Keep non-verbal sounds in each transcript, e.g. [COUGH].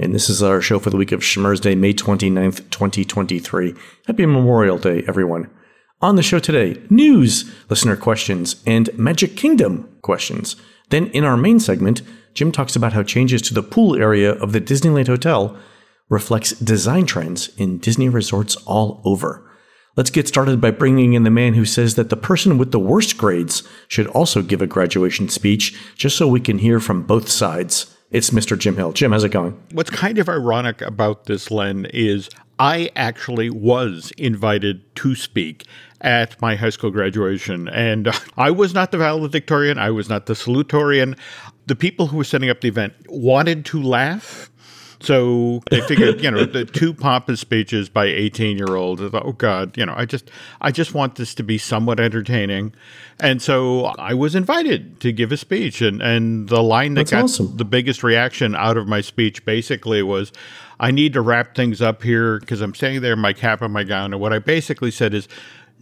And this is our show for the week of Schmurz Day, May 29th, 2023. Happy Memorial Day, everyone. On the show today, news, listener questions, and Magic Kingdom questions. Then in our main segment, Jim talks about how changes to the pool area of the Disneyland Hotel reflects design trends in Disney resorts all over. Let's get started by bringing in the man who says that the person with the worst grades should also give a graduation speech, just so we can hear from both sides. It's Mr. Jim Hill. Jim, how's it going? What's kind of ironic about this, Len, is I actually was invited to speak at my high school graduation. And [LAUGHS] I was not the valedictorian, I was not the salutatorian. The people who were setting up the event wanted to laugh. So they figured, you know, the two pompous speeches by 18 year olds. Oh God, you know, I just, I just want this to be somewhat entertaining. And so I was invited to give a speech and, and the line that That's got awesome. the biggest reaction out of my speech basically was, I need to wrap things up here because I'm standing there in my cap and my gown. And what I basically said is,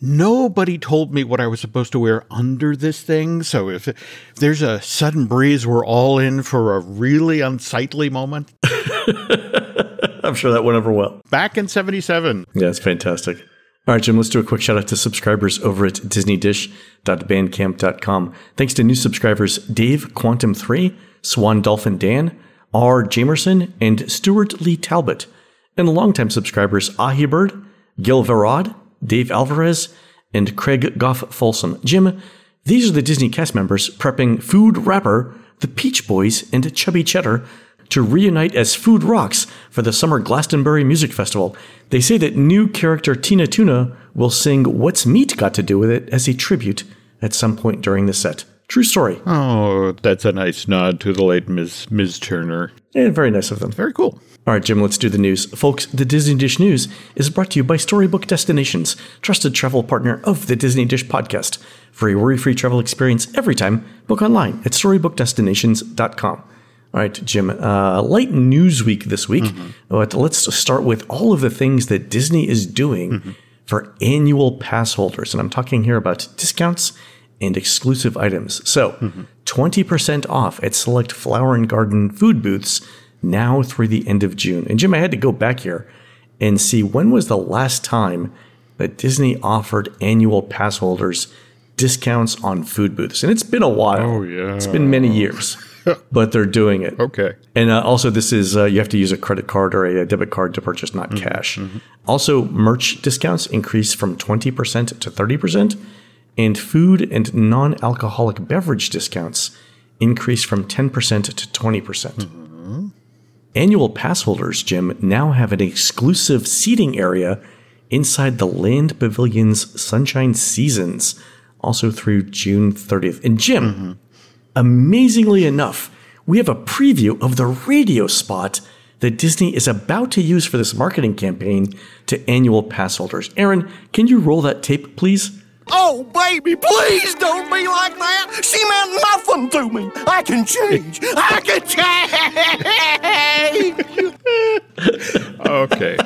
Nobody told me what I was supposed to wear under this thing. So if, there's a sudden breeze, we're all in for a really unsightly moment. [LAUGHS] I'm sure that went over well. Back in 77. Yeah, it's fantastic. All right, Jim, let's do a quick shout out to subscribers over at disneydish.bandcamp.com. Thanks to new subscribers Dave Quantum 3, Swan Dolphin Dan, R. Jamerson, and Stuart Lee Talbot. And longtime subscribers Ahibird, Gil Verod, Dave Alvarez, and Craig Goff Folsom. Jim, these are the Disney cast members prepping Food Rapper, the Peach Boys, and Chubby Cheddar to reunite as Food Rocks for the Summer Glastonbury Music Festival. They say that new character Tina Tuna will sing What's Meat Got to Do with It as a tribute at some point during the set. True story. Oh, that's a nice nod to the late Ms. Ms. Turner. And very nice of them. Very cool. All right, Jim, let's do the news. Folks, the Disney Dish News is brought to you by Storybook Destinations, trusted travel partner of the Disney Dish podcast. For a worry free travel experience every time, book online at storybookdestinations.com. All right, Jim, uh, light news week this week. But let's start with all of the things that Disney is doing for annual pass holders. And I'm talking here about discounts and exclusive items. So, 20% off at select flower and garden food booths now through the end of June. And Jim, I had to go back here and see when was the last time that Disney offered annual pass holders discounts on food booths. And it's been a while. Oh, yeah. It's been many years. [LAUGHS] but they're doing it. Okay. And uh, also, this is uh, you have to use a credit card or a, debit card to purchase, not cash. Also, merch discounts increase from 20% to 30%, and food and non alcoholic beverage discounts increase from 10% to 20%. Mm-hmm. Annual pass holders, Jim, now have an exclusive seating area inside the Land Pavilion's Sunshine Seasons, also through June 30th. And Jim, mm-hmm. amazingly enough, we have a preview of the radio spot that Disney is about to use for this marketing campaign to annual pass holders. Aaron, can you roll that tape, please? Oh, baby, please don't be like that. She meant nothing to me. I can change. I can change. [LAUGHS] Okay.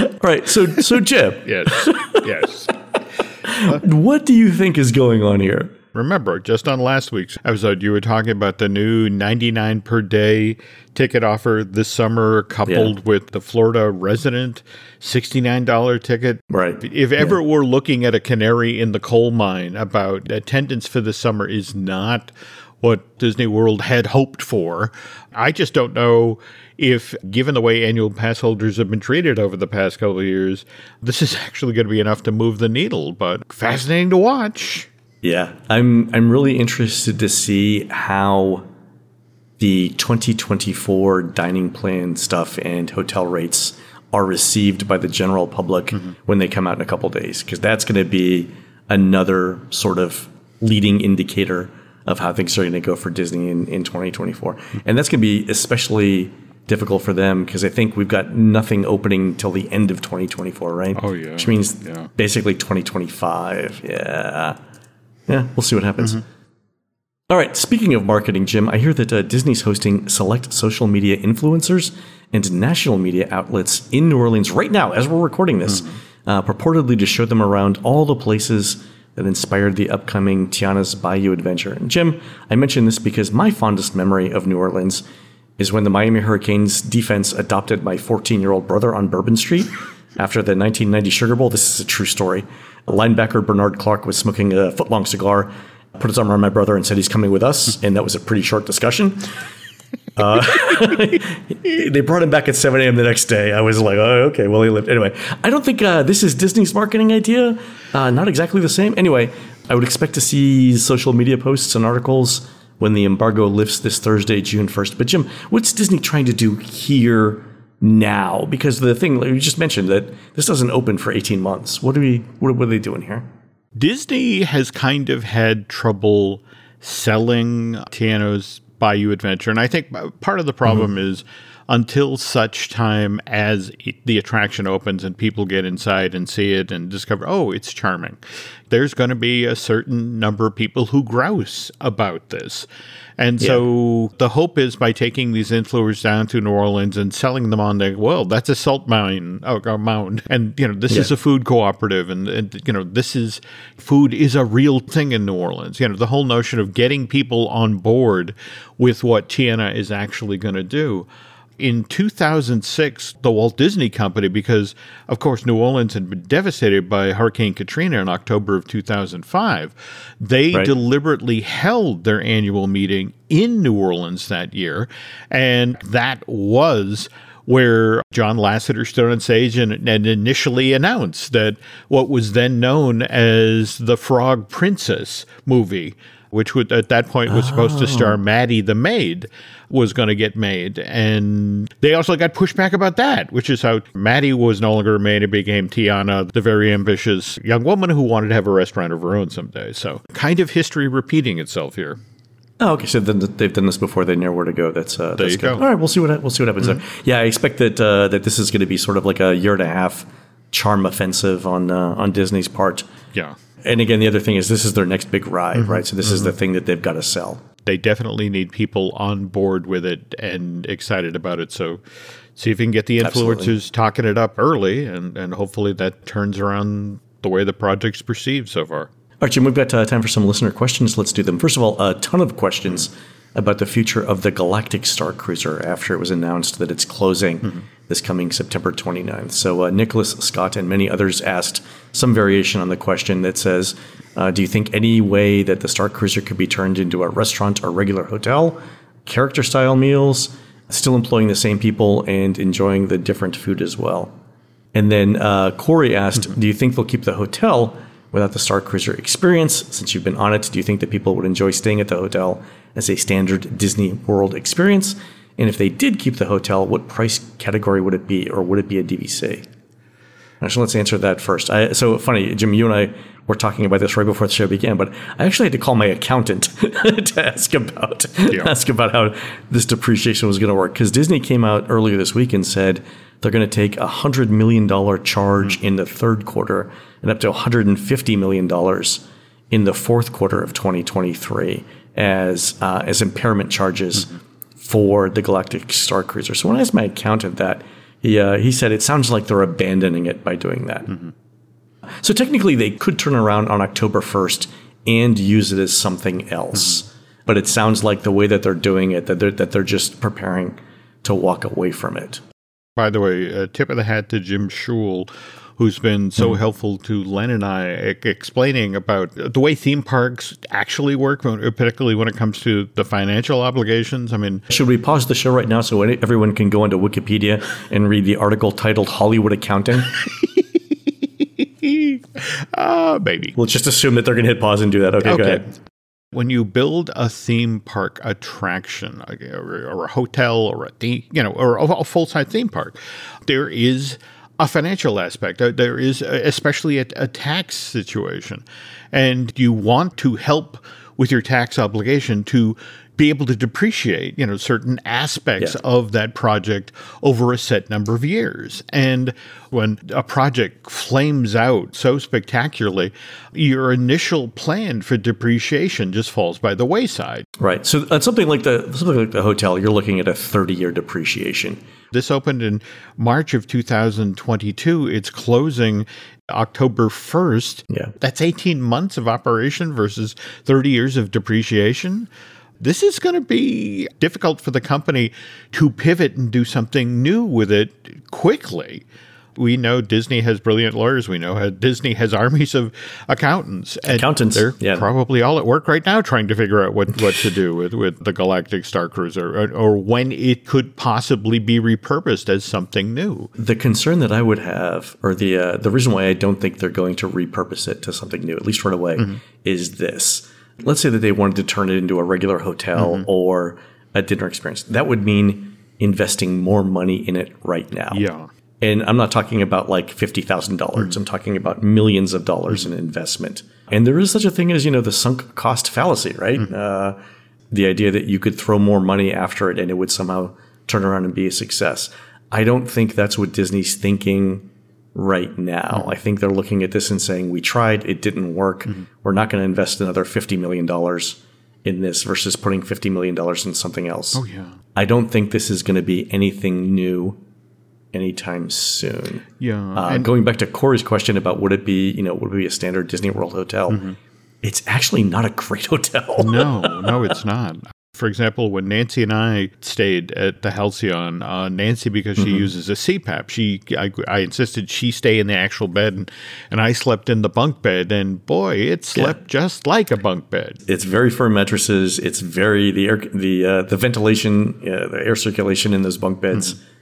All right, so so Jim, yes. Yes. [LAUGHS] what do you think is going on here? Remember, just on last week's episode, you were talking about the new 99 per day ticket offer this summer, coupled Yeah. with the Florida resident $69 ticket. Right. If ever we're looking at a canary in the coal mine about attendance for the summer is not what Disney World had hoped for. I just don't know if, given the way annual pass holders have been treated over the past couple of years, this is actually going to be enough to move the needle. But fascinating to watch. Yeah, I'm I'm really interested to see how the 2024 dining plan stuff and hotel rates are received by the general public mm-hmm. when they come out in a couple days because that's going to be another sort of leading indicator of how things are going to go for Disney in, in 2024. Mm-hmm. And that's going to be especially difficult for them because I think we've got nothing opening till the end of 2024, right? Oh, yeah. Which means Yeah. basically 2025. Yeah. Yeah, we'll see what happens. All right, speaking of marketing, Jim, I hear that uh, Disney's hosting select social media influencers and national media outlets in New Orleans right now as we're recording this, uh, purportedly to show them around all the places that inspired the upcoming Tiana's Bayou adventure. And Jim, I mention this because my fondest memory of New Orleans is when the Miami Hurricanes defense adopted my 14 year old brother on Bourbon Street after the 1990 Sugar Bowl. This is a true story. Linebacker Bernard Clark was smoking a footlong cigar, put his arm around my brother, and said he's coming with us. And that was a pretty short discussion. [LAUGHS] Uh, [LAUGHS] they brought him back at 7 a.m. the next day. I was like, oh, okay, well, he lived. Anyway, I don't think uh, this is Disney's marketing idea. Uh, not exactly the same. Anyway, I would expect to see social media posts and articles when the embargo lifts this Thursday, June 1st. But, Jim, what's Disney trying to do here now? Because the thing like you just mentioned that this doesn't open for 18 months. What are we? What, what are they doing here? Disney has kind of had trouble selling Tiana's Bayou Adventure. And I think part of the problem mm-hmm. is until such time as it, the attraction opens and people get inside and see it and discover, oh, it's charming, there's going to be a certain number of people who grouse about this. And so the hope is by taking these influencers down to New Orleans and selling them on the well, that's a salt mine, a mound, and you know this is a food cooperative, and, and you know this is food is a real thing in New Orleans. You know the whole notion of getting people on board with what Tiana is actually going to do. In 2006, the Walt Disney Company, because of course New Orleans had been devastated by Hurricane Katrina in October of 2005, they Right. deliberately held their annual meeting in New Orleans that year. And that was where John Lasseter stood on stage and, and initially announced that what was then known as the Frog Princess movie, which would, at that point was supposed to star Maddie the maid, was going to get made. And they also got pushback about that, which is how Maddie was no longer a maid and became Tiana, the very ambitious young woman who wanted to have a restaurant of her own someday. So, kind of history repeating itself here. Oh, okay. So then they've done this before. They know where to go. That's uh, that's you good. go. All right, we'll see what we'll see what happens there. Yeah, I expect that uh, that this is going to be sort of like a year and a half charm offensive on uh, on Disney's part. Yeah. And again, the other thing is this is their next big ride, mm-hmm. right? So this is the mm-hmm. thing that they've got to sell. they definitely need people on board with it and excited about it. So see if you can get the influencers Absolutely. talking it up early, and, and hopefully that turns around the way the project's perceived so far. All right, Jim, we've got uh, time for some listener questions. Let's do them. First of all, a ton of questions about the future of the Galactic Star Cruiser after it was announced that it's closing mm-hmm. This coming September 29th. So, uh, Nicholas Scott and many others asked some variation on the question that says uh, Do you think any way that the Star Cruiser could be turned into a restaurant or regular hotel, character style meals, still employing the same people and enjoying the different food as well? And then uh, Corey asked, "Do you think they'll keep the hotel without the Star Cruiser experience? Since you've been on it, do you think that people would enjoy staying at the hotel as a standard Disney World experience? And if they did keep the hotel, what price category would it be, or would it be a DVC?" Actually, let's answer that first. I, so funny, Jim. You and I were talking about this right before the show began, but I actually had to call my accountant [LAUGHS] to ask about Yeah. ask about how this depreciation was going to work because Disney came out earlier this week and said they're going to take a hundred million dollar charge in the third quarter and up to 150 million dollars in the fourth quarter of 2023 as uh, as impairment charges for the Galactic Star Cruiser. So when I asked my accountant that, he uh, he said it sounds like they're abandoning it by doing that. Mm-hmm. So technically, they could turn around on October 1st and use it as something else. Mm-hmm. But it sounds like the way that they're doing it, that they're, that they're just preparing to walk away from it. By the way, a tip of the hat to Jim Schul, who's been so helpful to Len and I explaining about the way theme parks actually work, particularly when it comes to the financial obligations. I mean, Should we pause the show right now so everyone can go into Wikipedia and read the article titled Hollywood Accounting? [LAUGHS] ah, baby. we'll just assume that they're going to hit pause and do that. Okay, go ahead. When you build a theme park attraction, or, a hotel, or a theme, you know, or a, a full size theme park, there is a financial aspect. There is, especially a, a tax situation, and you want to help with your tax obligation to be able to depreciate, you know, certain aspects Yeah. of that project over a set number of years. And when a project flames out so spectacularly, your initial plan for depreciation just falls by the wayside. Right. So on something like the something like the hotel, you're looking at a 30 year depreciation. This opened in March of 2022. It's closing October 1st. Yeah. That's 18 months of operation versus 30 years of depreciation. This is going to be difficult for the company to pivot and do something new with it quickly. We know Disney has brilliant lawyers. We know how Disney has armies of accountants. and Accountants, They're yeah. probably all at work right now trying to figure out what, what to do with, with the Galactic Star Cruiser or, or when it could possibly be repurposed as something new. The concern that I would have, or the uh, the reason why I don't think they're going to repurpose it to something new, at least right away, is this. Let's say that they wanted to turn it into a regular hotel mm-hmm. or a dinner experience. That would mean investing more money in it right now. Yeah. And I'm not talking about like $50,000. dollars mm-hmm. I'm talking about millions of dollars in mm-hmm. investment. And there is such a thing as, you know, the sunk cost fallacy, right? Uh, the idea that you could throw more money after it and it would somehow turn around and be a success. I don't think that's what Disney's thinking right now. I think they're looking at this and saying, we tried, it didn't work. We're not going to invest another $50 million in this versus putting $50 million in something else. Oh, yeah. I don't think this is going to be anything new anytime soon. Yeah. Uh, and going back to Corey's question about would it be, you know, would it be a standard Disney World hotel? Mm-hmm. It's actually not a great [LAUGHS] hotel. no, no, it's not. For example, when Nancy and I stayed at the Halcyon, uh, Nancy, because she uses a CPAP, she I, I insisted she stay in the actual bed, and, and I slept in the bunk bed, and boy, it slept just like a bunk bed. It's very firm mattresses. It's very the air, the uh, the ventilation, uh, the air circulation in those bunk beds Mm-hmm.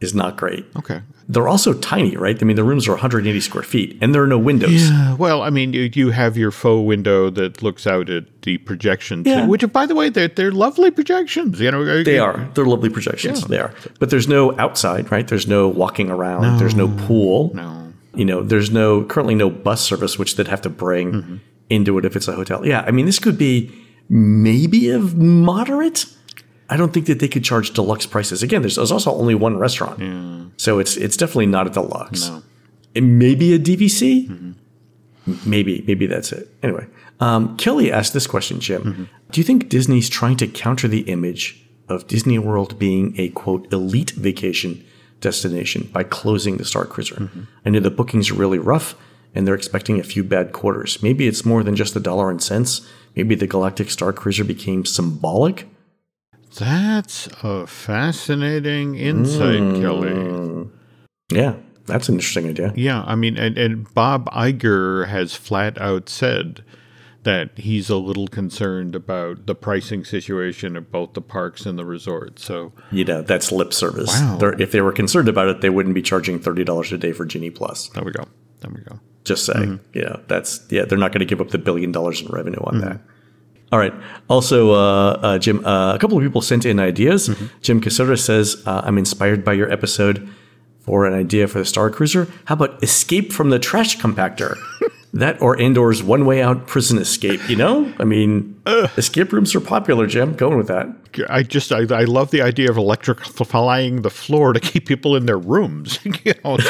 Is not great. Okay. They're also tiny, right? I mean, the rooms are 180 square feet, and there are no windows. Uh, well, I mean, you, you have your faux window that looks out at the projections, Yeah. which, by the way, they're, they're lovely projections. You know, They are. They're lovely projections. Yeah. They are. But there's no outside, right? There's no walking around. There's no pool. No. You know, there's no currently no bus service which they'd have to bring Mm-hmm. into it if it's a hotel. Yeah, I mean, this could be maybe of moderate. I don't think that they could charge deluxe prices. Again, there's, there's also only one restaurant, so it's it's definitely not a deluxe. No. It may be a DVC. Maybe maybe that's it. Anyway, um, Kelly asked this question, Jim. Do you think Disney's trying to counter the image of Disney World being a quote elite vacation destination by closing the Star Cruiser? I know the bookings are really rough, and they're expecting a few bad quarters. Maybe it's more than just a dollar and cents. Maybe the Galactic Star Cruiser became symbolic. That's a fascinating insight, Kelly. Yeah, that's an interesting idea. Yeah, I mean, and, and Bob Iger has flat out said that he's a little concerned about the pricing situation of both the parks and the resorts. So, You know, that's lip service. Wow. They're, if they were concerned about it, they wouldn't be charging thirty dollars a day for Genie Plus. there we go. There we go. Just saying. Yeah, that's yeah. They're not going to give up the billion dollars in revenue on Mm-hmm. that. All right. Also, uh, uh, Jim, uh, a couple of people sent in ideas. Mm-hmm. Jim Casota says, uh, "I'm inspired by your episode for an idea for the Star Cruiser. How about escape from the trash compactor? [LAUGHS] that or Andor's one way out prison escape. You know, I mean, escape rooms are popular. Jim, going with that. I just, I, I love the idea of electrifying the floor to keep people in their rooms. [LAUGHS] you know, [LAUGHS]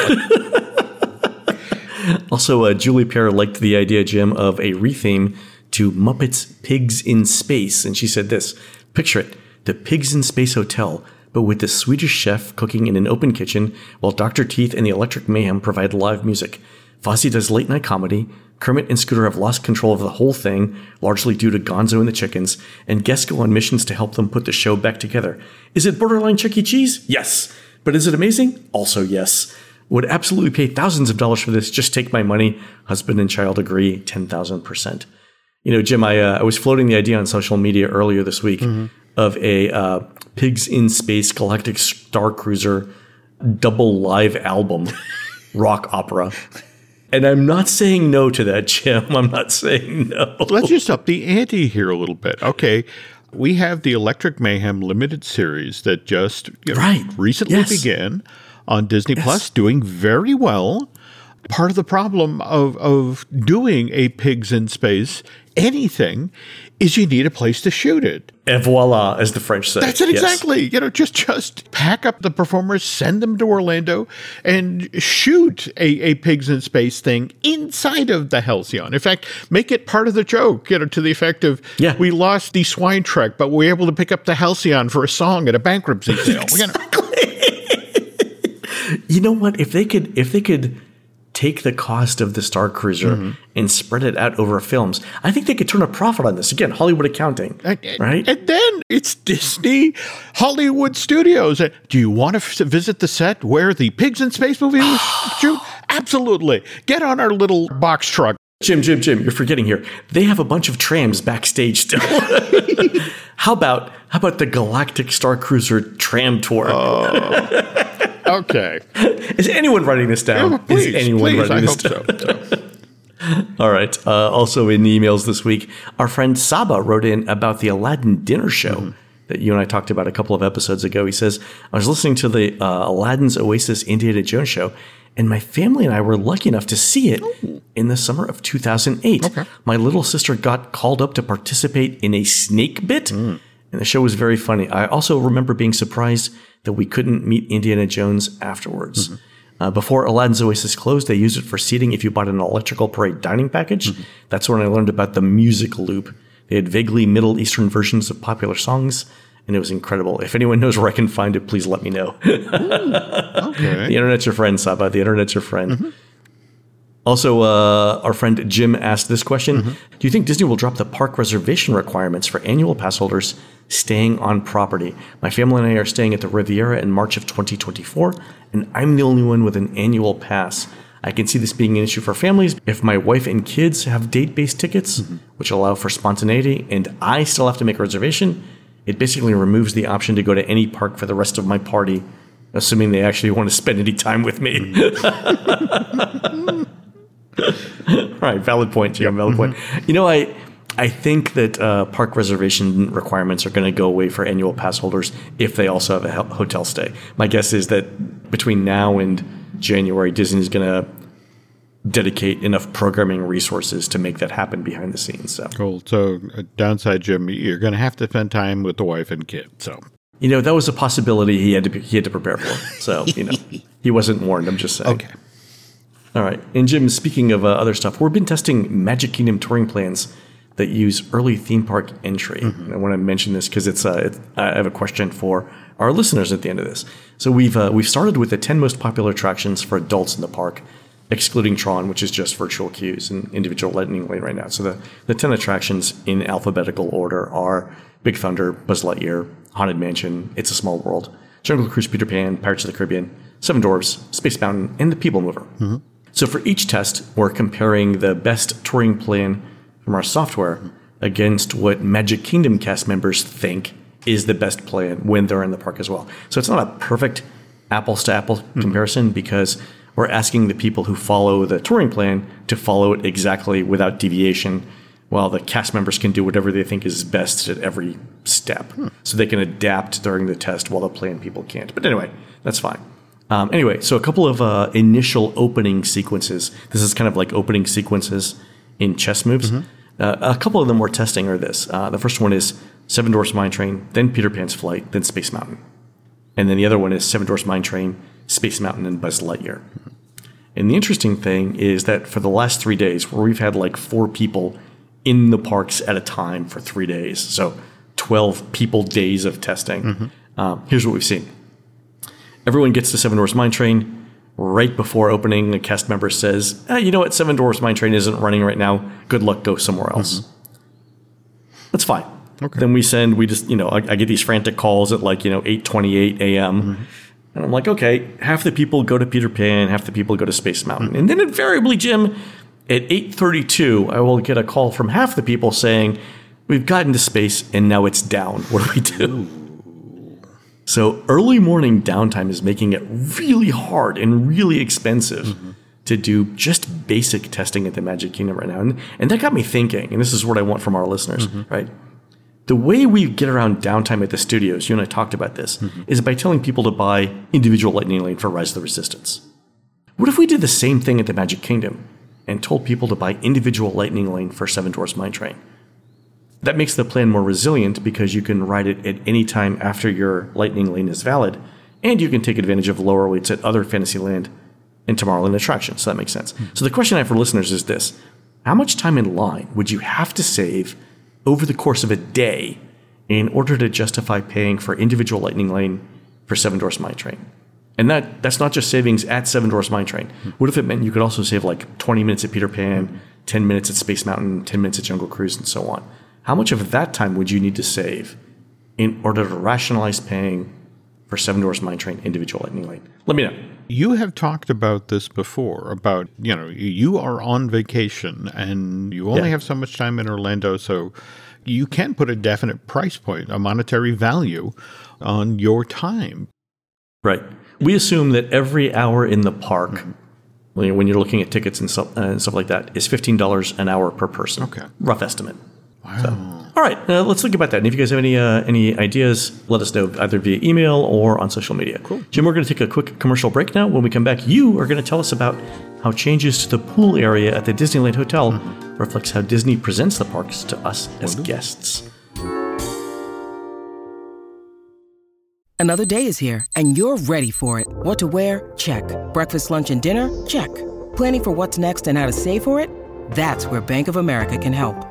Also, uh, Julie Pear liked the idea, Jim, of a retheme to Muppets Pigs in Space. And she said this Picture it the Pigs in Space Hotel, but with the Swedish chef cooking in an open kitchen while Dr. Teeth and the Electric Mayhem provide live music. Fozzie does late night comedy. Kermit and Scooter have lost control of the whole thing, largely due to Gonzo and the chickens, and guests go on missions to help them put the show back together. Is it borderline Chuck E. Cheese? Yes. But is it amazing? Also, yes. Would absolutely pay thousands of dollars for this. Just take my money. Husband and child agree 10,000%. You know, Jim, I, uh, I was floating the idea on social media earlier this week of a uh, Pigs in Space Galactic Star Cruiser double live album [LAUGHS] rock opera. And I'm not saying no to that, Jim. I'm not saying no. let's just up the ante here a little bit. Okay. We have the Electric Mayhem limited series that just you know, Right. recently Yes. began on Disney Plus, doing very well. Part of the problem of, of doing a pigs in space anything is you need a place to shoot it. Et voila, as the French say. That's it Yes. exactly. You know, just just pack up the performers, send them to Orlando, and shoot a, a pigs in space thing inside of the Halcyon. In fact, make it part of the joke. You know, to the effect of, Yeah. we lost the swine trek, but we were able to pick up the Halcyon for a song at a bankruptcy sale. Know, [LAUGHS] You know what? If they could, if they could take the cost of the Star Cruiser Mm-hmm. and spread it out over films, I think they could turn a profit on this. Again, Hollywood accounting, And- right? And then it's Disney Hollywood Studios. Uh, Do you want to f- visit the set where the Pigs in Space movie was [SIGHS] shoot? Absolutely. Get on our little box truck. Jim, Jim, Jim, you're forgetting here. They have a bunch of trams backstage still. [LAUGHS] [LAUGHS] how about how about the Galactic Star Cruiser tram tour? Okay. [LAUGHS] Is anyone writing this down? Oh, please, Is anyone please. Writing hope this so. down? So, [LAUGHS] All right. Uh, also in the emails this week, our friend Saba wrote in about the Aladdin dinner show Mm-hmm. that you and I talked about a couple of episodes ago. He says, I was listening to the uh, Aladdin's Oasis Indiana Jones show, and my family and I were lucky enough to see it in the summer of 2008. Okay. My little sister got called up to participate in a snake bit, Mm. and the show was very funny. I also remember being surprised that we couldn't meet Indiana Jones afterwards. Mm-hmm. Uh, before Aladdin's Oasis closed, they used it for seating if you bought an electrical parade dining package. Mm-hmm. That's when I learned about the music loop. They had vaguely Middle Eastern versions of popular songs, and it was incredible. If anyone knows where I can find it, please let me know. [LAUGHS] The okay. internet's your friend, Saba. The internet's your friend. Mm-hmm. Also, uh, our friend Jim asked this question Mm-hmm. Do you think Disney will drop the park reservation requirements for annual pass holders staying on property? My family and I are staying at the Riviera in March of 2024, and I'm the only one with an annual pass. I can see this being an issue for families if my wife and kids have date based tickets, Mm-hmm. which allow for spontaneity, and I still have to make a reservation. It basically removes the option to go to any park for the rest of my party, assuming they actually want to spend any time with me. [LAUGHS] right, valid point, Jim. Valid point. You know, I I think that uh, park reservation requirements are going to go away for annual pass holders if they also have a hotel stay. My guess is that between now and January, Disney is going to dedicate enough programming resources to make that happen behind the scenes. So, Cool. So, uh, downside, Jim, you're going to have to spend time with the wife and kid. So, you know, that was a possibility he had to he had to prepare for. So, you know, [LAUGHS] he wasn't warned. I'm just saying. okay. All right. And Jim, speaking of uh, other stuff, we've been testing Magic Kingdom touring plans that use early theme park entry. And I want to mention this because it's, uh, it, I have a question for our listeners at the end of this. So we've uh, we've started with the 10 most popular attractions for adults in the park, excluding Tron, which is just virtual queues and individual lightning lane right now. So the, the 10 attractions in alphabetical order are Big Thunder, Buzz Lightyear, Haunted Mansion, It's a Small World, Jungle Cruise Peter Pan, Pirates of the Caribbean, Seven Dwarfs, Space Mountain, and The People Mover. Mm-hmm. So for each test, we're comparing the best touring plan from our software against what Magic Kingdom cast members think is the best plan when they're in the park as well. So it's not a perfect apples to apple mm-hmm. comparison because we're asking the people who follow the touring plan to follow it exactly without deviation, while the cast members can do whatever they think is best at every step. So they can adapt during the test while the plan people can't. But anyway, that's fine. Um, anyway, so a couple of uh, initial opening sequences. This is kind of like opening sequences in chess moves. Uh, a couple of them we're testing are this. Uh, the first one is Seven Dwarfs Mine Train, then Peter Pan's Flight, then Space Mountain. And then the other one is Seven Dwarfs Mine Train, Space Mountain, and Buzz Lightyear. And the interesting thing is that for the last three days, where we've had like four people in the parks at a time for three days, so 12 people days of testing, um, here's what we've seen. Everyone gets to Seven Dwarfs Mine Train. Right before opening, a cast member says, "Ah, "You know what? Seven Dwarfs Mine Train isn't running right now. Good luck. Go somewhere else." That's fine. Okay. Then we send. We just you know I, I get these frantic calls at like you know eight twenty eight a.m. And I'm like, okay, half the people go to Peter Pan, half the people go to Space Mountain, and then invariably, Jim, at eight thirty two, I will get a call from half the people saying, "We've gotten to space and now it's down. [LAUGHS] What do we do?" So early morning downtime is making it really hard and really expensive mm-hmm. to do just basic testing at the Magic Kingdom right now. And, and that got me thinking, and this is what I want from our listeners, mm-hmm. right? The way we get around downtime at the studios, you and I talked about this, mm-hmm. is by telling people to buy individual Lightning Lane for Rise of the Resistance. What if we did the same thing at the Magic Kingdom and told people to buy individual Lightning Lane for Seven Dwarfs Mine Train? That makes the plan more resilient because you can ride it at any time after your Lightning Lane is valid, and you can take advantage of lower waits at other Fantasyland and Tomorrowland attractions. So that makes sense. Hmm. So the question I have for listeners is this How much time in line would you have to save over the course of a day in order to justify paying for individual Lightning Lane for Seven Dwarfs Mine Train? And that that's not just savings at Seven Dwarfs Mine Train. What if it meant you could also save like 20 minutes at Peter Pan, 10 minutes at Space Mountain, 10 minutes at Jungle Cruise, and so on? How much of that time would you need to save in order to rationalize paying for Seven Dwarfs Mine Train individual Lightning Lane? Let me know. You have talked about this before about, you know, you are on vacation and you only Yeah. have so much time in Orlando, so you can put a definite price point, a monetary value on your time. Right. We assume that every hour in the park, when you're- when you're looking at tickets and stuff, and stuff like that, is $15 an hour per person. Okay. Rough estimate. All right, uh, let's think about that. And if you guys have any uh, any ideas, let us know either via email or on social media. Cool. Jim, we're going to take a quick commercial break now. When we come back, you are going to tell us about how changes to the pool area at the Disneyland Hotel reflects how Disney presents the parks to us as guests. Another day is here, and you're ready for it. What to wear? Check. Breakfast, lunch, and dinner? Check. Planning for what's next and how to save for it? That's where Bank of America can help.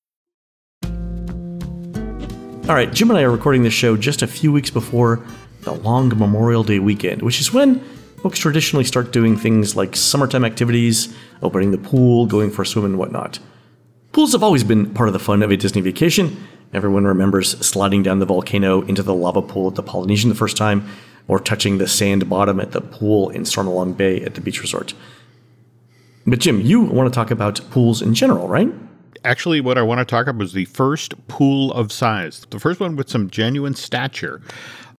All right, Jim and I are recording this show just a few weeks before the long Memorial Day weekend, which is when folks traditionally start doing things like summertime activities, opening the pool, going for a swim, and whatnot. Pools have always been part of the fun of a Disney vacation. Everyone remembers sliding down the volcano into the lava pool at the Polynesian the first time, or touching the sand bottom at the pool in Stormalong Bay at the beach resort. But Jim, you want to talk about pools in general, right? Actually, what I want to talk about is the first pool of size, the first one with some genuine stature,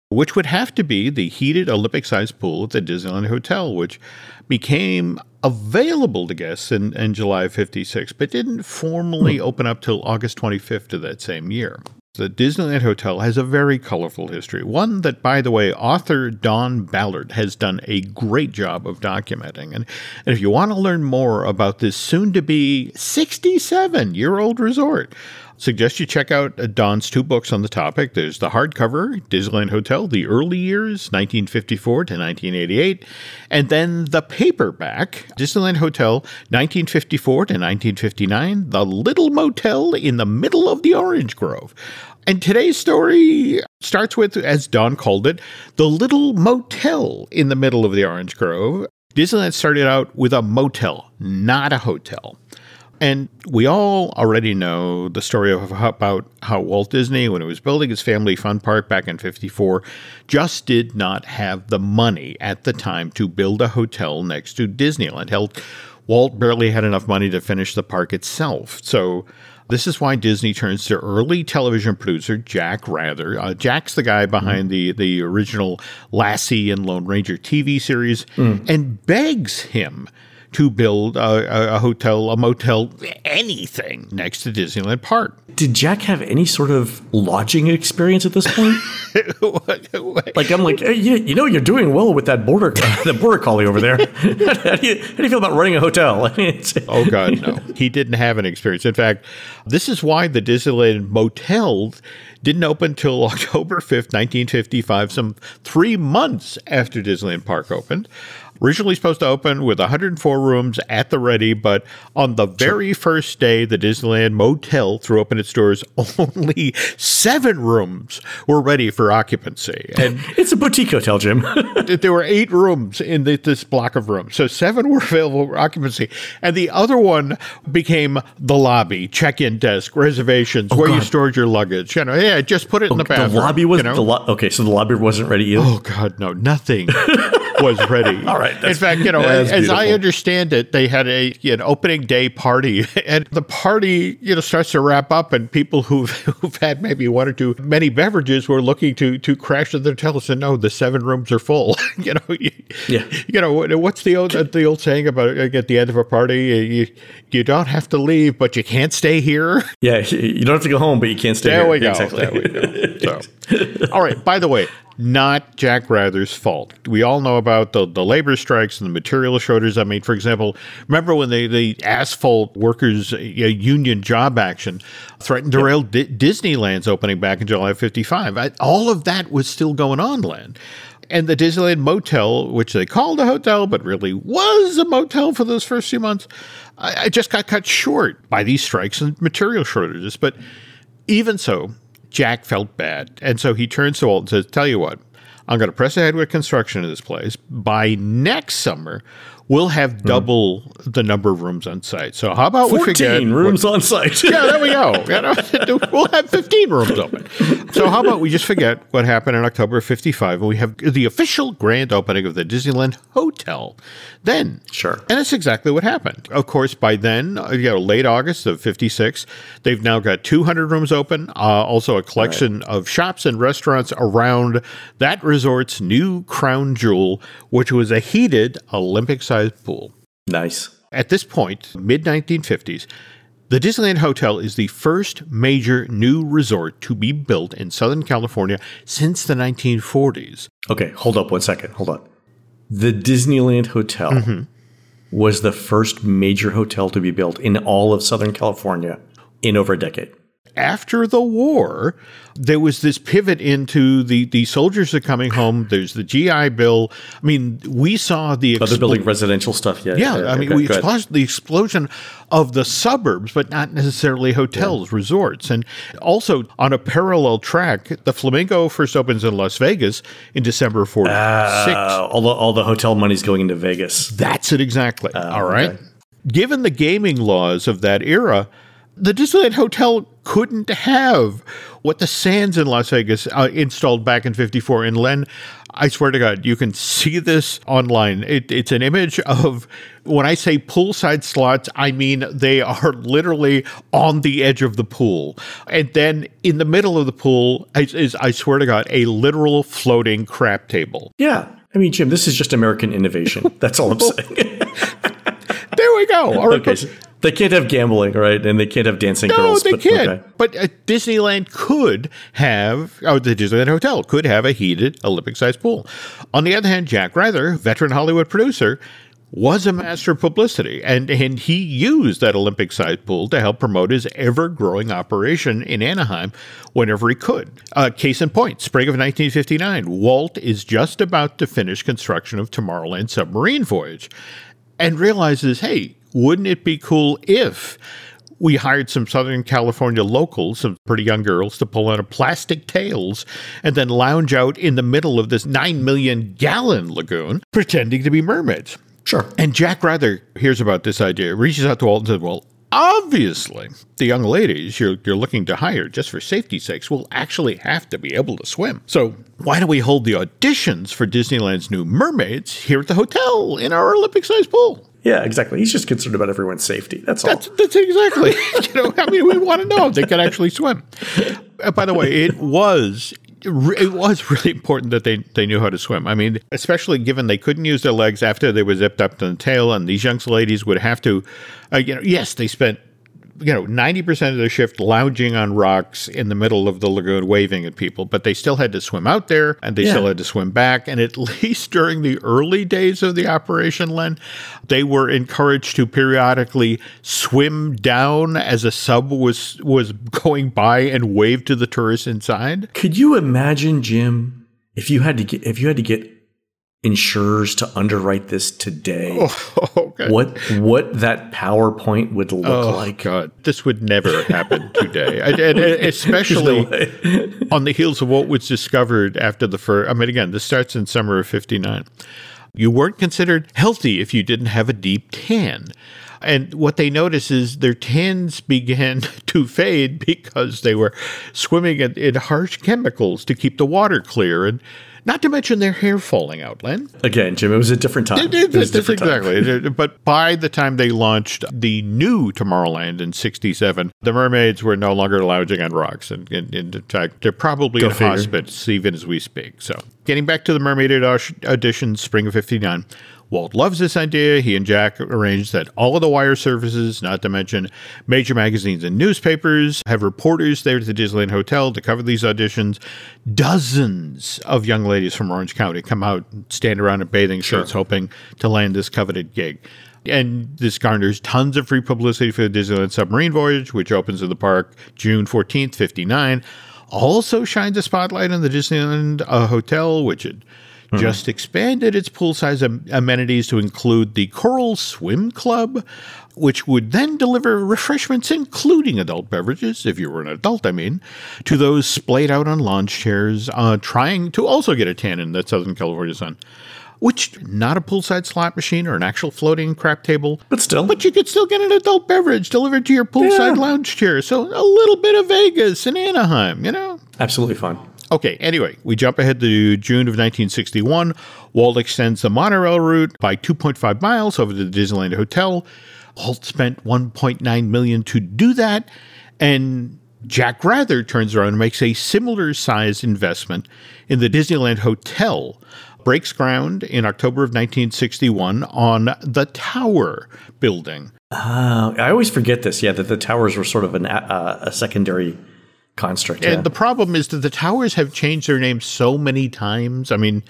which would have to be the heated Olympic sized pool at the Disneyland Hotel, which became available to guests in, in July of 56, but didn't formally hmm. open up till August 25th of that same year. The Disneyland Hotel has a very colorful history, one that, by the way, author Don Ballard has done a great job of documenting. And, and if you want to learn more about this soon to be 67 year old resort, suggest you check out uh, Don's two books on the topic. There's the hardcover, Disneyland Hotel, the early years, 1954 to 1988, and then the paperback, Disneyland Hotel, 1954 to 1959, the Little Motel in the middle of the Orange Grove. And today's story starts with, as Don called it, the Little Motel in the middle of the Orange Grove. Disneyland started out with a motel, not a hotel. And we all already know the story of how, about how Walt Disney, when he was building his family fun park back in 54, just did not have the money at the time to build a hotel next to Disneyland. Hell, Walt barely had enough money to finish the park itself. So this is why Disney turns to early television producer Jack Wrather. Uh, Jack's the guy behind the, the original Lassie and Lone Ranger TV series and begs him to build a, a hotel, a motel, anything next to Disneyland Park. Did Jack have any sort of lodging experience at this point? [LAUGHS] like I'm like, hey, you, you know, you're doing well with that border [LAUGHS] the border collie over there. [LAUGHS] how, do you, how do you feel about running a hotel? I mean, it's, oh God, no, he didn't have an experience. In fact, this is why the Disneyland motel didn't open until October 5th, 1955, some three months after Disneyland Park opened. Originally supposed to open with 104 rooms at the ready, but on the very first day the Disneyland Motel threw open its doors, [LAUGHS] only seven rooms were ready for occupancy. And [LAUGHS] it's a boutique hotel, Jim. [LAUGHS] there were eight rooms in the, this block of rooms, so seven were available for occupancy, and the other one became the lobby, check-in desk, reservations, oh, where God. you stored your luggage. You know, yeah, just put it in oh, the bathroom. The lobby was you know? the lo- okay, so the lobby wasn't ready either. Oh God, no, nothing. Was ready. [LAUGHS] All right. In fact, you know, as, as I understand it, they had a an opening day party, [LAUGHS] and the party, you know, starts to wrap up, and people who've, [LAUGHS] who've had maybe one or two many beverages were looking to to crash at their hotels, and no, the seven rooms are full. you know, you, yeah. You know, what's the old the old saying about at the end of a party, you you don't have to leave, but you can't stay here. Yeah, you don't have to go home, but you can't stay. There here. we go. Exactly. There we go. So, all right. By the way, not Jack Wrather's fault. We all know about the, the labor strikes and the material shortages. I mean, for example, remember when they, the asphalt workers uh, union job action threatened to yep. derail D- Disneyland's opening back in July of 55? I, all of that was still going on, Len. And the Disneyland Motel, which they called a hotel, but really was a motel for those first few months, I, I just got cut short by these strikes and material shortages. But even so, Jack felt bad. And so he turns to Walt and says, Tell you what, I'm going to press ahead with construction of this place. By next summer, we'll have hmm. double mm. the number of rooms on site. So how about 14 we forget rooms what, on site? [LAUGHS] yeah, there we go. [LAUGHS] We'll have 15 rooms open. So how about we just forget what happened in October of 55 and we have the official grand opening of the Disneyland Hotel then. Sure. And that's exactly what happened. Of course, by then, uh, you know, late August of 56, they've now got 200 rooms open, uh, also a collection right. of shops and restaurants around that resort's new crown jewel, which was a heated Olympic sized pool. Nice. At this point, mid 1950s, the Disneyland Hotel is the first major new resort to be built in Southern California since the 1940s. Okay, hold up one second. Hold on the Disneyland Hotel mm-hmm. was the first major hotel to be built in all of Southern California in over a decade after the war, there was this pivot into the, the soldiers are coming home. There's the GI Bill. I mean, we saw the expl- building residential stuff. Yeah, yeah. yeah I mean, we saw the explosion of the suburbs, but not necessarily hotels, yeah. resorts, and also on a parallel track. The Flamingo first opens in Las Vegas in December '46. Uh, all the all the hotel money's going into Vegas. That's it exactly. Uh, all right. Okay. Given the gaming laws of that era, the Disneyland Hotel couldn't have what the Sands in Las Vegas uh, installed back in 54. And Len, I swear to God, you can see this online. It, it's an image of when I say poolside slots, I mean they are [LAUGHS] literally on the edge of the pool. And then in the middle of the pool is, is I swear to God, a literal floating crap table. Yeah. I mean, Jim, this is just American innovation. That's all I'm [LAUGHS] saying. [LAUGHS] there we go. All right. Okay. They can't have gambling, right? And they can't have dancing no, girls. they but, can. Okay. But uh, Disneyland could have, oh, the Disneyland Hotel could have a heated Olympic-sized pool. On the other hand, Jack Wrather, veteran Hollywood producer, was a master of publicity, and, and he used that Olympic sized pool to help promote his ever growing operation in Anaheim whenever he could. Uh, case in point, spring of 1959, Walt is just about to finish construction of Tomorrowland submarine voyage and realizes, hey, wouldn't it be cool if we hired some Southern California locals, some pretty young girls, to pull out a plastic tails and then lounge out in the middle of this 9 million gallon lagoon pretending to be mermaids. Sure. And Jack Wrather hears about this idea, reaches out to Walt and says, Well, obviously, the young ladies you're, you're looking to hire, just for safety's sakes, will actually have to be able to swim. So why don't we hold the auditions for Disneyland's new mermaids here at the hotel in our Olympic sized pool? Yeah, exactly. He's just concerned about everyone's safety. That's all. That's, that's exactly. [LAUGHS] you know, I mean, we want to know if they can actually swim. Uh, by the way, it was it was really important that they, they knew how to swim. I mean, especially given they couldn't use their legs after they were zipped up to the tail, and these young ladies would have to, uh, you know, yes, they spent you know, 90% of their shift lounging on rocks in the middle of the lagoon waving at people, but they still had to swim out there and they yeah. still had to swim back. And at [LAUGHS] least during the early days of the operation, Len, they were encouraged to periodically swim down as a sub was was going by and wave to the tourists inside. Could you imagine, Jim, if you had to get if you had to get insurers to underwrite this today. Oh, [LAUGHS] okay. What what that PowerPoint would look oh, like? God, this would never happen today, [LAUGHS] and, and especially no [LAUGHS] on the heels of what was discovered after the first. I mean, again, this starts in summer of '59. You weren't considered healthy if you didn't have a deep tan. And what they notice is their tans began to fade because they were swimming in, in harsh chemicals to keep the water clear. And not to mention their hair falling out, Len. Again, Jim, it was a different time. It, it, it was different exactly. Time. but by the time they launched the new Tomorrowland in 67, the mermaids were no longer lounging on rocks. And, and, and in fact, they're probably Go in hospice even as we speak. So getting back to the Mermaid Edition, spring of 59, Walt loves this idea. He and Jack arranged that all of the wire services, not to mention major magazines and newspapers, have reporters there at the Disneyland Hotel to cover these auditions. Dozens of young ladies from Orange County come out and stand around in bathing sure. shirts hoping to land this coveted gig. And this garners tons of free publicity for the Disneyland submarine voyage, which opens in the park June 14th, 59. Also shines a spotlight on the Disneyland uh, Hotel, which had mm-hmm. just expanded its poolside am- amenities to include the Coral Swim Club, which would then deliver refreshments, including adult beverages, if you were an adult, I mean, to those splayed out on launch chairs, uh, trying to also get a tan in that Southern California sun which not a poolside slot machine or an actual floating crap table. But still. But you could still get an adult beverage delivered to your poolside yeah. lounge chair. So a little bit of Vegas and Anaheim, you know? Absolutely fine. Okay, anyway, we jump ahead to June of 1961. Walt extends the monorail route by 2.5 miles over to the Disneyland Hotel. Walt spent 1.9 million to do that, and Jack Wrather turns around and makes a similar sized investment in the Disneyland Hotel. Breaks ground in October of 1961 on the Tower building. Uh, I always forget this, yeah, that the towers were sort of an, uh, a secondary construct. And the problem is that the towers have changed their name so many times. I mean,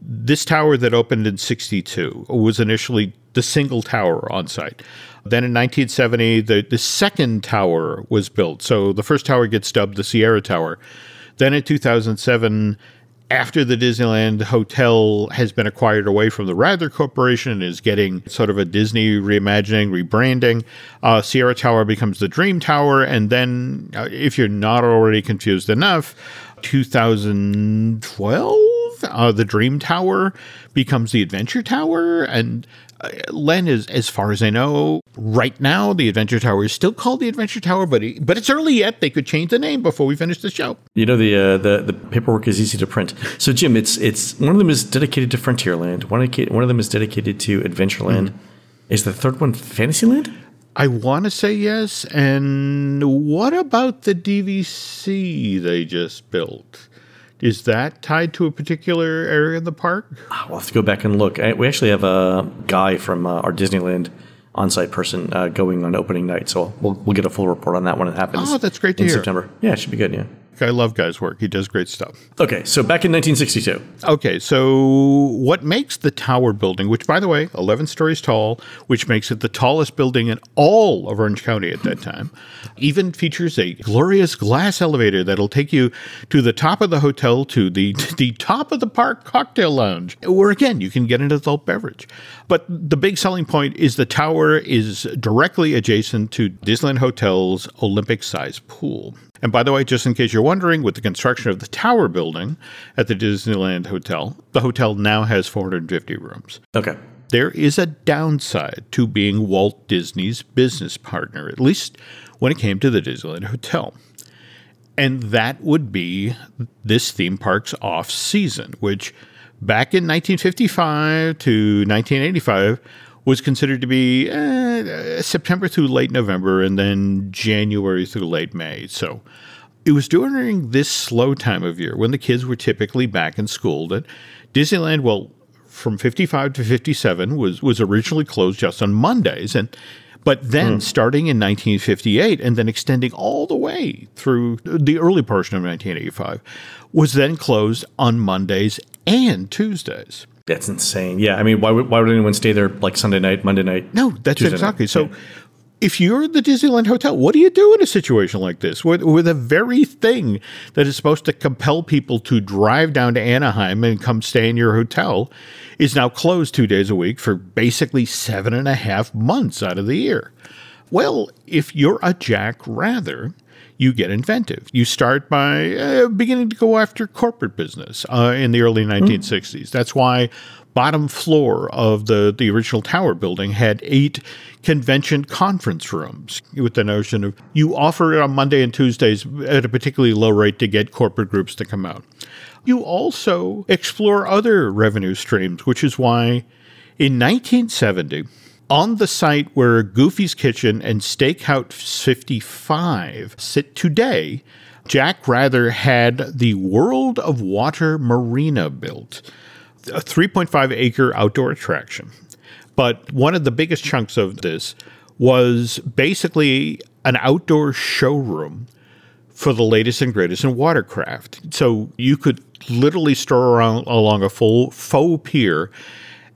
this tower that opened in 62 was initially the single tower on site. Then in 1970, the, the second tower was built. So the first tower gets dubbed the Sierra Tower. Then in 2007, after the Disneyland Hotel has been acquired away from the Wrather Corporation and is getting sort of a Disney reimagining, rebranding, uh, Sierra Tower becomes the Dream Tower. And then, uh, if you're not already confused enough, 2012, uh, the Dream Tower becomes the Adventure Tower. And Len is, as far as I know, right now the Adventure Tower is still called the Adventure Tower, but but it's early yet. They could change the name before we finish the show. You know the uh, the the paperwork is easy to print. So Jim, it's it's one of them is dedicated to Frontierland. One of one of them is dedicated to Adventureland. Mm. Is the third one Fantasyland? I want to say yes. And what about the DVC they just built? Is that tied to a particular area of the park? Ah, we'll have to go back and look. we actually have a guy from uh, our Disneyland on-site person uh, going on opening night, so we'll we'll get a full report on that when it happens. Oh, that's great to in hear. September. Yeah, it should be good. Yeah. I love Guy's work. He does great stuff. Okay, so back in 1962. Okay, so what makes the tower building, which by the way, 11 stories tall, which makes it the tallest building in all of Orange County at that time, even features a glorious glass elevator that'll take you to the top of the hotel to the [LAUGHS] the top of the park cocktail lounge, where again you can get an adult beverage. But the big selling point is the tower is directly adjacent to Disneyland Hotel's Olympic size pool. And by the way, just in case you're wondering, with the construction of the tower building at the Disneyland Hotel, the hotel now has 450 rooms. Okay. There is a downside to being Walt Disney's business partner, at least when it came to the Disneyland Hotel. And that would be this theme park's off season, which back in 1955 to 1985 was considered to be uh, September through late November and then January through late May. So it was during this slow time of year when the kids were typically back in school that Disneyland, well, from 55 to 57 was was originally closed just on Mondays and but then starting in 1958 and then extending all the way through the early portion of 1985 was then closed on Mondays and Tuesdays. That's insane. Yeah, I mean, why would, why would anyone stay there like Sunday night, Monday night? No, that's Tuesday night? exactly. So Yeah. if you're the Disneyland Hotel, what do you do in a situation like this where, where the very thing that is supposed to compel people to drive down to Anaheim and come stay in your hotel is now closed two days a week for basically seven and a half months out of the year? Well, if you're a Jack Wrather, you get inventive. You start by uh, beginning to go after corporate business uh, in the early 1960s. That's why bottom floor of the, the original tower building had eight convention conference rooms with the notion of you offer it on Monday and Tuesdays at a particularly low rate to get corporate groups to come out. You also explore other revenue streams, which is why in 1970, on the site where Goofy's Kitchen and Steakhouse 55 sit today, Jack Wrather had the World of Water Marina built, a 3.5 acre outdoor attraction. But one of the biggest chunks of this was basically an outdoor showroom for the latest and greatest in watercraft. So you could literally stroll around along a full faux pier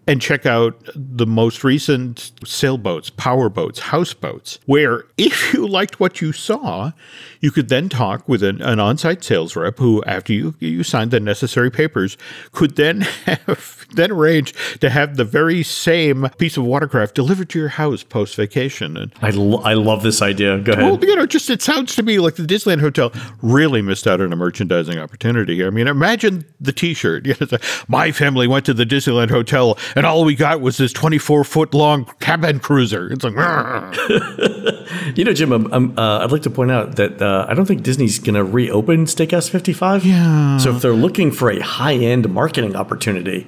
and check out the most recent sailboats, powerboats, houseboats, where if you liked what you saw, you could then talk with an, an on-site sales rep who, after you, you signed the necessary papers, could then [LAUGHS] have then arrange to have the very same piece of watercraft delivered to your house post vacation. And I, lo- I love this idea. Go ahead. well, you know, just it sounds to me like the Disneyland Hotel really missed out on a merchandising opportunity. I mean, imagine the T-shirt. You know, it's like, My family went to the Disneyland Hotel, and all we got was this twenty-four foot long cabin cruiser. It's like, [LAUGHS] You know, Jim, um, um, uh, I'd like to point out that uh, I don't think Disney's going to reopen Steakhouse 55. Yeah. So if they're looking for a high end marketing opportunity,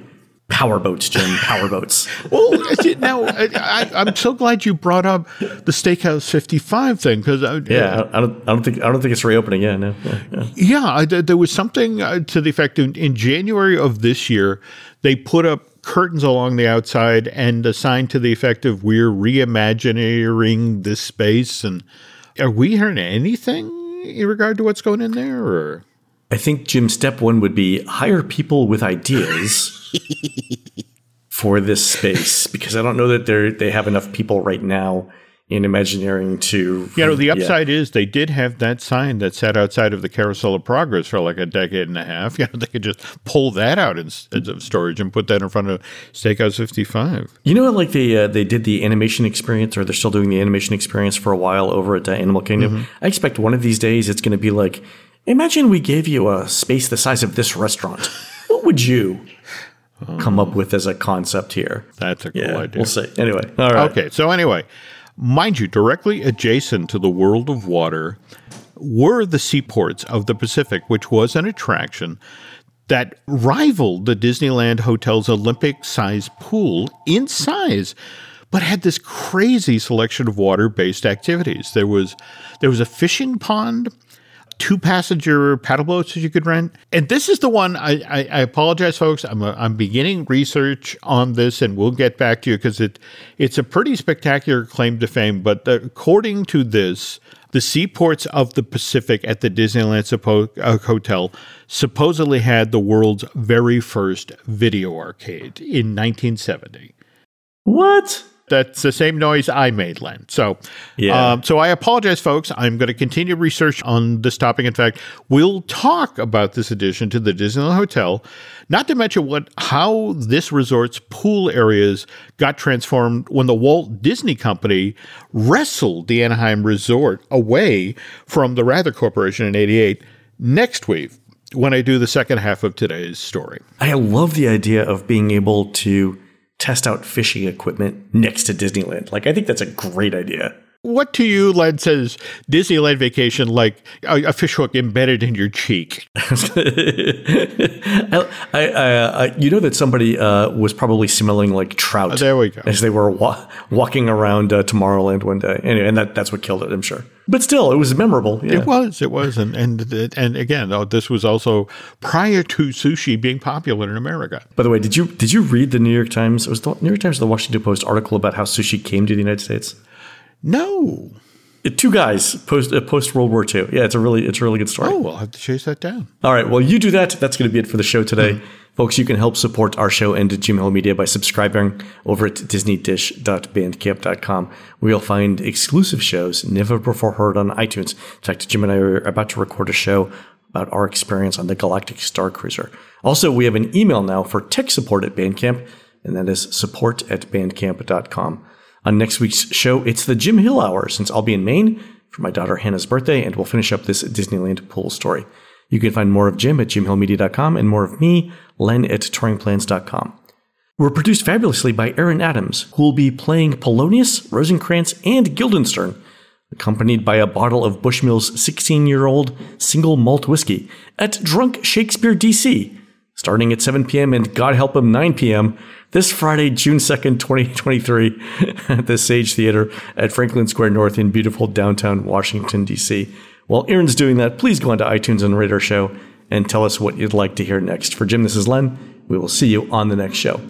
powerboats, Jim, [LAUGHS] powerboats. well, see, now I, I, I'm so glad you brought up the Steakhouse Fifty-five thing because Yeah, I, I don't, I don't think, I don't think it's reopening. Yeah, no. Yeah, yeah. Yeah, I, there was something uh, to the effect in, in January of this year, they put up curtains along the outside and a sign to the effect of "We're reimagining this space." And are we hearing anything in regard to what's going in there? Or I think Jim, step one would be hire people with ideas [LAUGHS] for this space because I don't know that they they have enough people right now in Imagineering to. you know, the yeah. upside is they did have that sign that sat outside of the Carousel of Progress for like a decade and a half. [LAUGHS] You know, they could just pull that out instead of storage and put that in front of Steakhouse Fifty Five. You know, like they uh, they did the animation experience, or they're still doing the animation experience for a while over at uh, Animal Kingdom. I expect one of these days it's going to be like, imagine we gave you a space the size of this restaurant. what would you come up with as a concept here? That's a cool Yeah, idea. we'll see. Anyway, all right. Okay, so anyway, mind you, directly adjacent to the world of water were the seaports of the Pacific, which was an attraction that rivaled the Disneyland Hotel's Olympic sized pool in size. But had this crazy selection of water-based activities. There was there was a fishing pond, two passenger paddle boats that you could rent. And this is the one I, I, I apologize, folks. I'm, a, I'm beginning research on this and we'll get back to you because it, it's a pretty spectacular claim to fame. But the, according to this, the seaports of the Pacific at the Disneyland suppo- uh, Hotel supposedly had the world's very first video arcade in 1970 What? That's the same noise I made, Len. So, Yeah. um, so I apologize, folks. I'm going to continue research on this topic. In fact, we'll talk about this addition to the Disneyland Hotel, not to mention what how this resort's pool areas got transformed when the Walt Disney Company wrestled the Anaheim Resort away from the Wrather Corporation in '88. Next week, when I do the second half of today's story. I love the idea of being able to test out fishing equipment next to Disneyland. Like, I think that's a great idea. What to you, Len, says Disneyland vacation like a, a fishhook embedded in your cheek? [LAUGHS] I, I, I, you know that somebody uh, was probably smelling like trout. Oh, there we go. As they were wa- walking around uh, Tomorrowland one day. Anyway, and that, that's what killed it, I'm sure. But still, it was memorable. Yeah. It was, it was, and and and again, though, this was also prior to sushi being popular in America. By the way, did you did you read the New York Times? It was the New York Times, or the Washington Post article about how sushi came to the United States. No, Two guys post uh, post World War II. Yeah, it's a really it's a really good story. oh, I'll have to chase that down. All right. Well, you do that. That's going to be it for the show today. Folks, you can help support our show and Jim Hill Media by subscribing over at disneydish.bandcamp.com, where you'll find exclusive shows never before heard on iTunes. In fact, Jim and I are about to record a show about our experience on the Galactic Star Cruiser. Also, we have an email now for tech support at Bandcamp, and that is support at bandcamp.com. On next week's show, it's the Jim Hill Hour, since I'll be in Maine for my daughter Hannah's birthday, and we'll finish up this Disneyland pool story. You can find more of Jim at jimhillmedia.com and more of me, Len, at touringplans.com. We're produced fabulously by Aaron Adams, who will be playing Polonius, Rosencrantz, and Guildenstern, accompanied by a bottle of Bushmill's 16 year old single malt whiskey at Drunk Shakespeare DC, starting at 7 p.m. and God help him 9 p.m. this Friday, June 2nd, 2023, [LAUGHS] at the Sage Theater at Franklin Square North in beautiful downtown Washington, D.C. While Aaron's doing that, please go onto iTunes and rate our show and tell us what you'd like to hear next. For Jim, this is Len. We will see you on the next show.